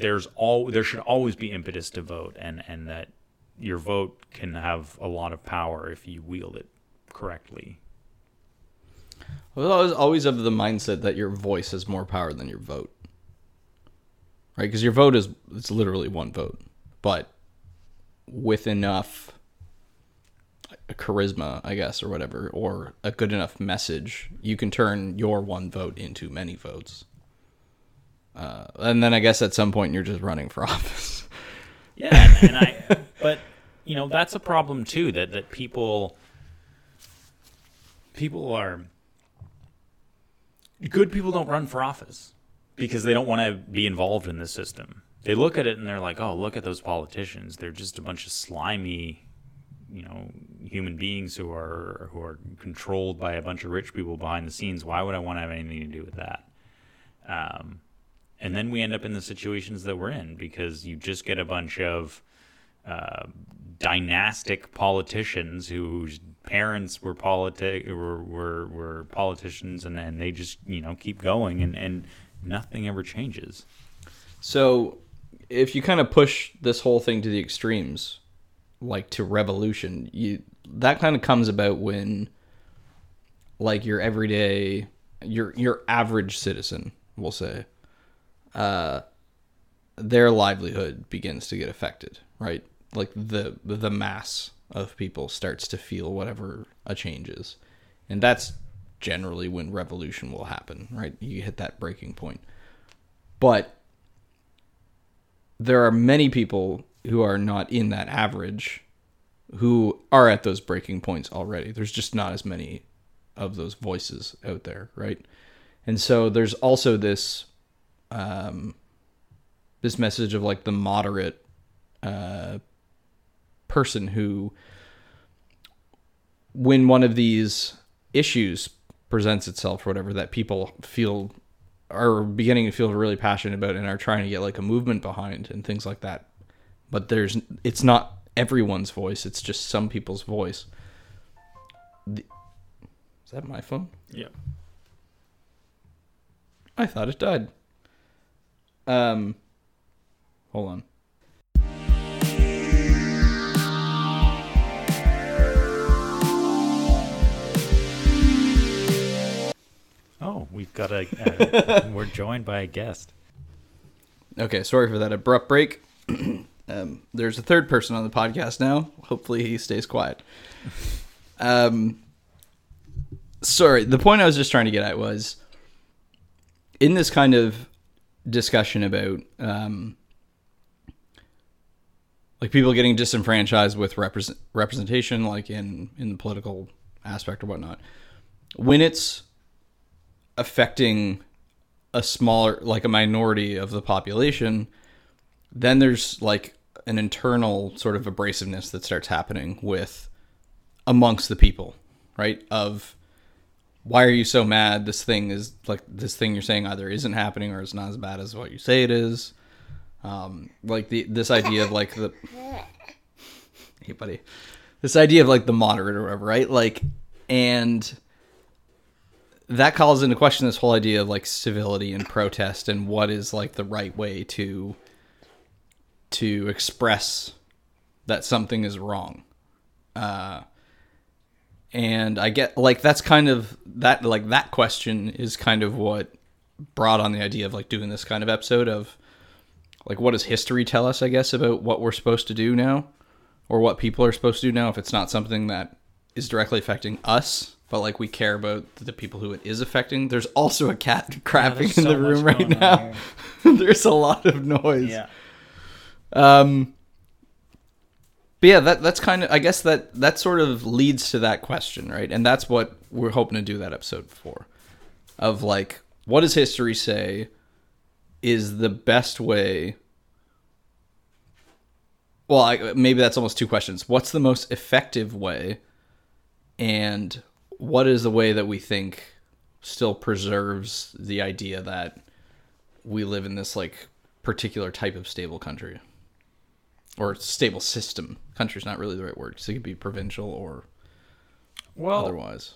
there's all there should always be impetus to vote, and and that your vote can have a lot of power if you wield it correctly. I was always of the mindset that your voice has more power than your vote, right? Because your vote is it's literally one vote, but with enough charisma, I guess, or whatever, or a good enough message, you can turn your one vote into many votes. Uh, and then I guess at some point you're just running for [LAUGHS] office. yeah, and I, [LAUGHS] but you know that's a problem too that that people people are good people don't run for office because they don't want to be involved in the system. They look at it and they're like, "Oh, look at those politicians. They're just a bunch of slimy, you know, human beings who are who are controlled by a bunch of rich people behind the scenes. Why would I want to have anything to do with that?" Um, and then we end up in the situations that we're in because you just get a bunch of uh, dynastic politicians whose parents were politic were, were, were politicians and, and they just you know keep going and, and nothing ever changes so if you kind of push this whole thing to the extremes like to revolution you that kind of comes about when like your everyday your your average citizen we'll say uh, their livelihood begins to get affected, right? Like the the mass of people starts to feel whatever a change is, and that's generally when revolution will happen, right? You hit that breaking point, but there are many people who are not in that average who are at those breaking points already. There's just not as many of those voices out there, right? And so there's also this um, this message of like the moderate uh, person who, when one of these issues presents itself or whatever, that people feel are beginning to feel really passionate about and are trying to get like a movement behind and things like that. But there's it's not everyone's voice; it's just some people's voice. The, is that my phone? Yeah. I thought it died. Um, hold on. Oh, we've got a. Uh, we're joined by a guest. Okay, sorry for that abrupt break. [CLEARS THROAT] um, there's a third person on the podcast now. Hopefully, he stays quiet. Um, sorry, the point I was just trying to get at was in this kind of discussion about um, like people getting disenfranchised with represent, representation, like in in the political aspect or whatnot. When it's affecting a smaller like a minority of the population then there's like an internal sort of abrasiveness that starts happening with amongst the people right? Of why are you so mad? This thing is like this thing you're saying either isn't happening or it's not as bad as what you say it is. Um like the this idea of like the [LAUGHS] hey buddy. This idea of like the moderate or whatever right? Like and that calls into question this whole idea of like civility and protest and what is like the right way to to express that something is wrong. Uh and i get like that's kind of that like that question is kind of what brought on the idea of like doing this kind of episode of like what does history tell us i guess about what we're supposed to do now or what people are supposed to do now if it's not something that is directly affecting us but like we care about the people who it is affecting there's also a cat [LAUGHS] crapping there's in so the room right now [LAUGHS] there's a lot of noise Yeah. um, but yeah, that that's kind of I guess that that sort of leads to that question, right? And that's what we're hoping to do that episode for, of like, what does history say is the best way? Well, I, maybe that's almost two questions. What's the most effective way, and what is the way that we think still preserves the idea that we live in this like particular type of stable country or stable system. Country's not really the right word because it could be provincial or Well, otherwise.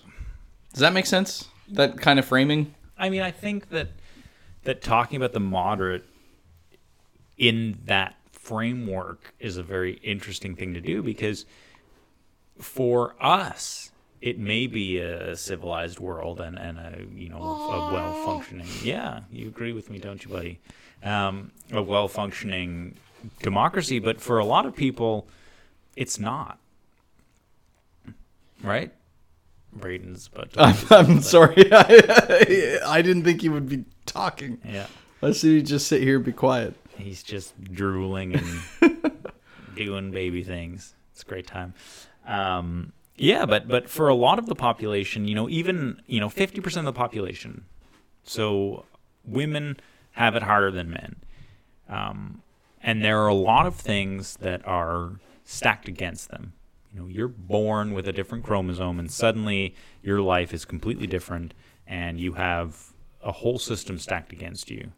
Does that make sense? That kind of framing? I mean, I think that that talking about the moderate in that framework is a very interesting thing to do because for us, it may be a civilized world and, and a you know a well functioning. Yeah, you agree with me, don't you, buddy? Um, a well functioning democracy, but for a lot of people, it's not. Right? Braden's but I'm, I'm sorry. I, [LAUGHS] I didn't think you would be talking. Yeah. Let's see you just sit here and be quiet. He's just drooling and [LAUGHS] doing baby things. It's a great time. Um, yeah, but but for a lot of the population, you know, even you know, fifty percent of the population, so women have it harder than men, um, and there are a lot of things that are stacked against them. You know, you're born with a different chromosome, and suddenly your life is completely different, and you have a whole system stacked against you.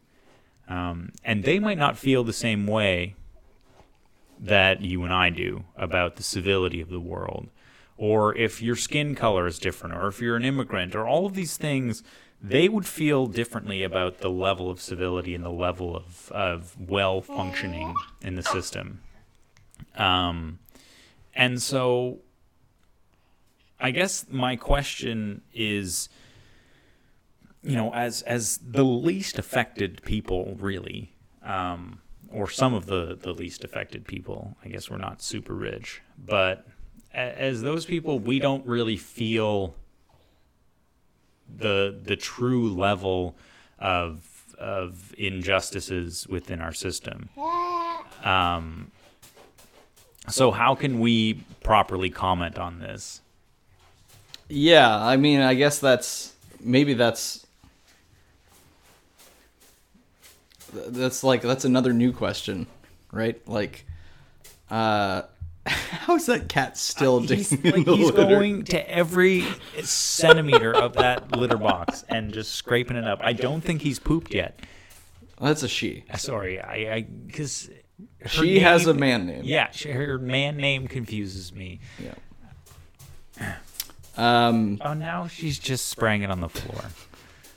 Um, and they might not feel the same way that you and I do about the civility of the world, or if your skin color is different, or if you're an immigrant, or all of these things, they would feel differently about the level of civility and the level of, of well functioning in the system. Um, and so I guess my question is you know, as as the least affected people, really, um, or some of the the least affected people. I guess we're not super rich, but as those people, we don't really feel the the true level of of injustices within our system. Um, so how can we properly comment on this? Yeah, I mean, I guess that's maybe that's that's like that's another new question, right? Like, uh, [LAUGHS] how is that cat still He's, digging like, he's going to every centimeter of that litter box and just scraping it up. I don't think he's pooped yet. That's a she. Sorry, I, I, because She has a man name. Yeah, she, her man name confuses me. Yeah. Um, Oh, now she's just spraying it on the floor.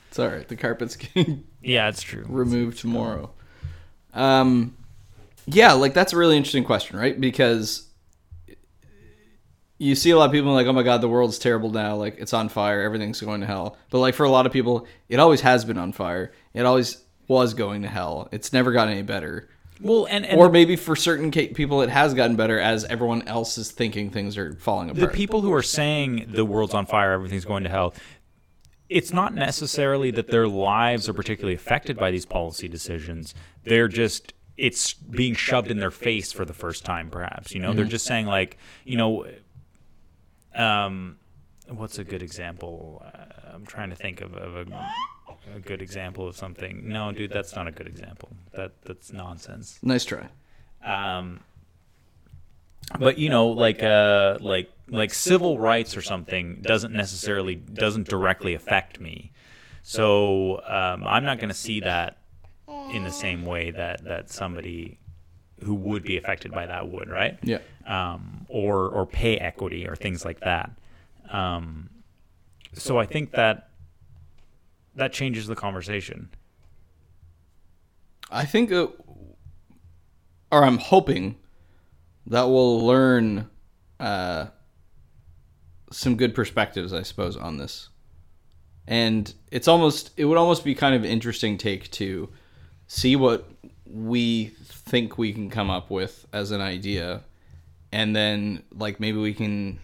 it's all right. The carpet's [LAUGHS] getting Yeah, it's true. removed tomorrow. Um, yeah, like that's a really interesting question, right? Because you see a lot of people like, "Oh my god, the world's terrible now. Like it's on fire. Everything's going to hell." But like for a lot of people, it always has been on fire. It always was going to hell. It's never gotten any better. Well, and, and or maybe for certain ca- people, it has gotten better as everyone else is thinking things are falling apart. the people who are saying the world's on fire, everything's going to hell, it's not necessarily that their lives are particularly affected by these policy decisions. They're just it's being shoved in their face for the first time, perhaps. You know, they're mm-hmm. just saying like, you know, um, what's a good example? Uh, I'm trying to think of, of a, a good example of something. No, dude, that's not a good example. That that's nonsense. nice try. Um, but you know, like uh, like like civil rights or something doesn't necessarily doesn't directly affect me. So um, I'm not going to see that in the same way that that somebody who would be affected by that would, right? Yeah. um, or or pay equity or things like that. Um, so I think that that changes the conversation. I think, uh, or I'm hoping that we'll learn uh, some good perspectives, I suppose, on this. And it's almost, it would almost be kind of interesting take to see what we think we can come up with as an idea, and then like maybe we can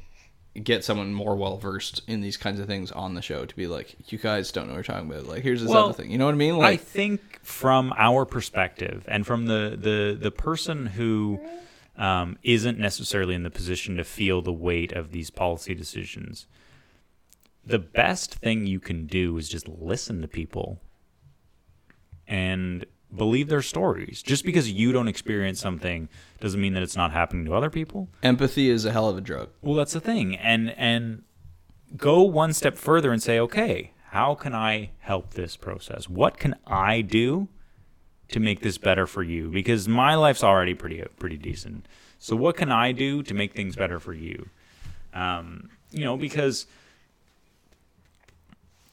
get someone more well versed in these kinds of things on the show to be like, you guys don't know what we're talking about. Like, here's this Well, other thing. You know what I mean? like I think from our perspective and from the the the person who um, isn't necessarily in the position to feel the weight of these policy decisions, the best thing you can do is just listen to people and believe their stories. Just because you don't experience something doesn't mean that it's not happening to other people. empathy is a hell of a drug. Well, that's the thing, and and go one step further and say, okay, how can I help this process? What can I do to make this better for you? Because my life's already pretty pretty decent. So what can I do to make things better for you? Um, you know, because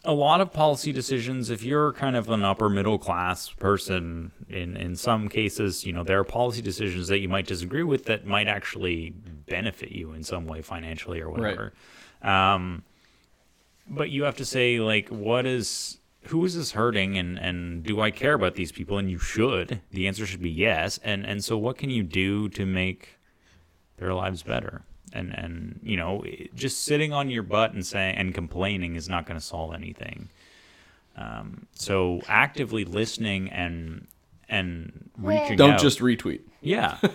a lot of policy decisions, if you're kind of an upper middle class person, in, in some cases, you know, there are policy decisions that you might disagree with that might actually benefit you in some way financially or whatever. Um, but you have to say, like, what is, who is this hurting and, and do I care about these people? And you should. The answer should be yes. And, and so what can you do to make their lives better? And and you know just sitting on your butt and saying and complaining is not going to solve anything. Um, so actively listening and and reaching out Don't out. just retweet. yeah. [LAUGHS]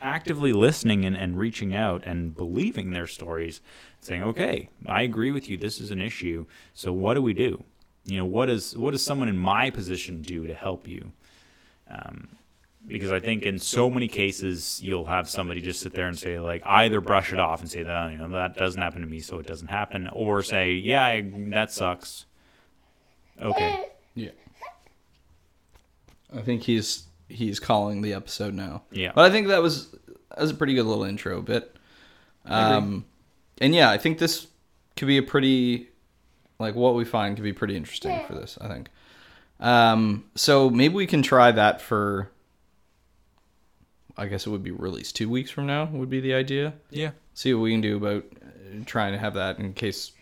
Actively listening and, and reaching out and believing their stories saying okay i agree with you. This is an issue. So what do we do? You know what is what does someone in my position do to help you? Um, because I think in so many cases you'll have somebody just sit there and say like either brush it off and say that you know that doesn't happen to me so it doesn't happen or say yeah I, that sucks okay Yeah. I think he's he's calling the episode now. Yeah. But I think that was that was a pretty good little intro bit. Um and yeah, I think this could be a pretty like what we find could be pretty interesting for this, I think. Um so maybe we can try that for I guess it would be released 2 weeks from now would be the idea. yeah see what we can do about uh, trying to have that in case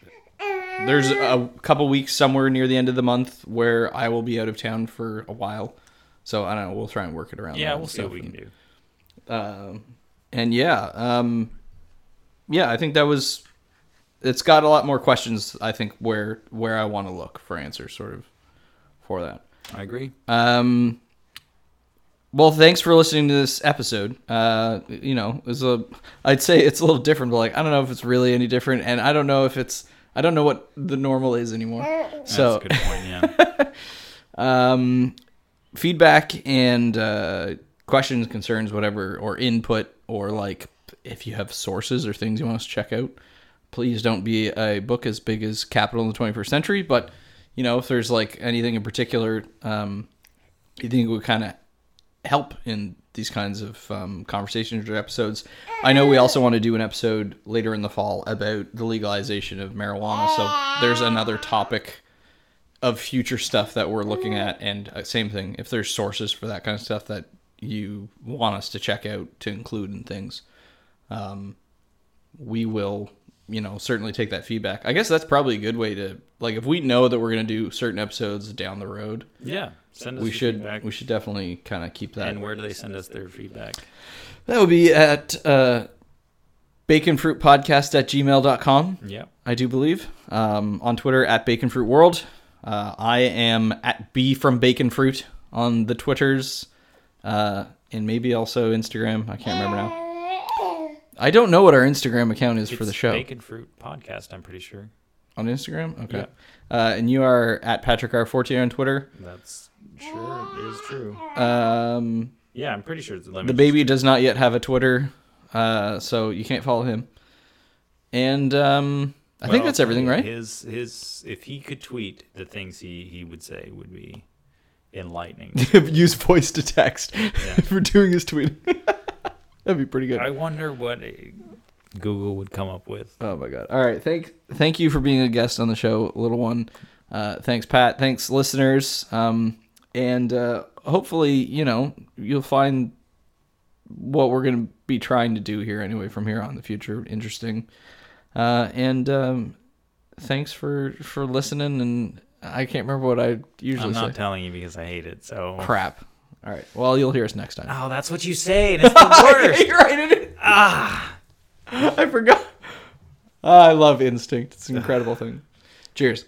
there's a couple weeks somewhere near the end of the month where I will be out of town for a while. So I don't know. We'll try and work it around. yeah we'll see what we can do Um, and yeah, um, yeah, I think that was. It's got a lot more questions. I think where where I want to look for answers, sort of, for that. I agree Um, well, thanks for listening to this episode. Uh, you know, it was a, I'd say it's a little different, but like, I don't know if it's really any different, and I don't know if it's I don't know what the normal is anymore. That's So a good point. Yeah. [LAUGHS] um, feedback and uh, questions, concerns, whatever, or input, or like if you have sources or things you want us to check out, please don't be a book as big as Capital in the 21st Century. But you know, if there's like anything in particular, um, you think would kind of help in these kinds of um, conversations or episodes. I know we also want to do an episode later in the fall about the legalization of marijuana. So there's another topic of future stuff that we're looking at and uh, same thing if there's sources for that kind of stuff that you want us to check out to include in things um, we will you know certainly take that feedback i guess that's probably a good way to like if we know that we're going to do certain episodes down the road Yeah. Send us we should feedback. we should definitely kind of keep that and where do they send us their feedback? that would be at uh, baconfruitpodcast at gmail.com Yeah. I do believe. Um, on Twitter at baconfruitworld Uh, I am at B from baconfruit on the Twitters, uh, and maybe also Instagram. I can't remember now. I don't know what our Instagram account is for the show. baconfruit Podcast, I'm pretty sure. On Instagram, okay. Yeah. Uh, and you are at Patrick R Fortier on Twitter. That's sure is true. Um, Yeah, I'm pretty sure it's the baby does not yet have a Twitter, uh, so you can't follow him. And um, I think that's everything, right? His his if he could tweet the things he he would say would be enlightening. [LAUGHS] Use voice to text [LAUGHS] for doing his tweet. [LAUGHS] That'd be pretty good. I wonder what Google would come up with. Oh my god! All right, thank thank you for being a guest on the show, little one. Uh, thanks, Pat. Thanks, listeners. Um, and uh, hopefully, you know, you'll find what we're gonna be trying to do here anyway from here on in the future interesting. Uh, and um, thanks for for listening. And I can't remember what I usually I'm not say. telling you because I hate it. So Crap. All right. Well, you'll hear us next time. Oh, that's what you say, and it's the [LAUGHS] worst. You're right. It is. Ah, [LAUGHS] I forgot. Ah, I love instinct. It's an incredible thing. Cheers.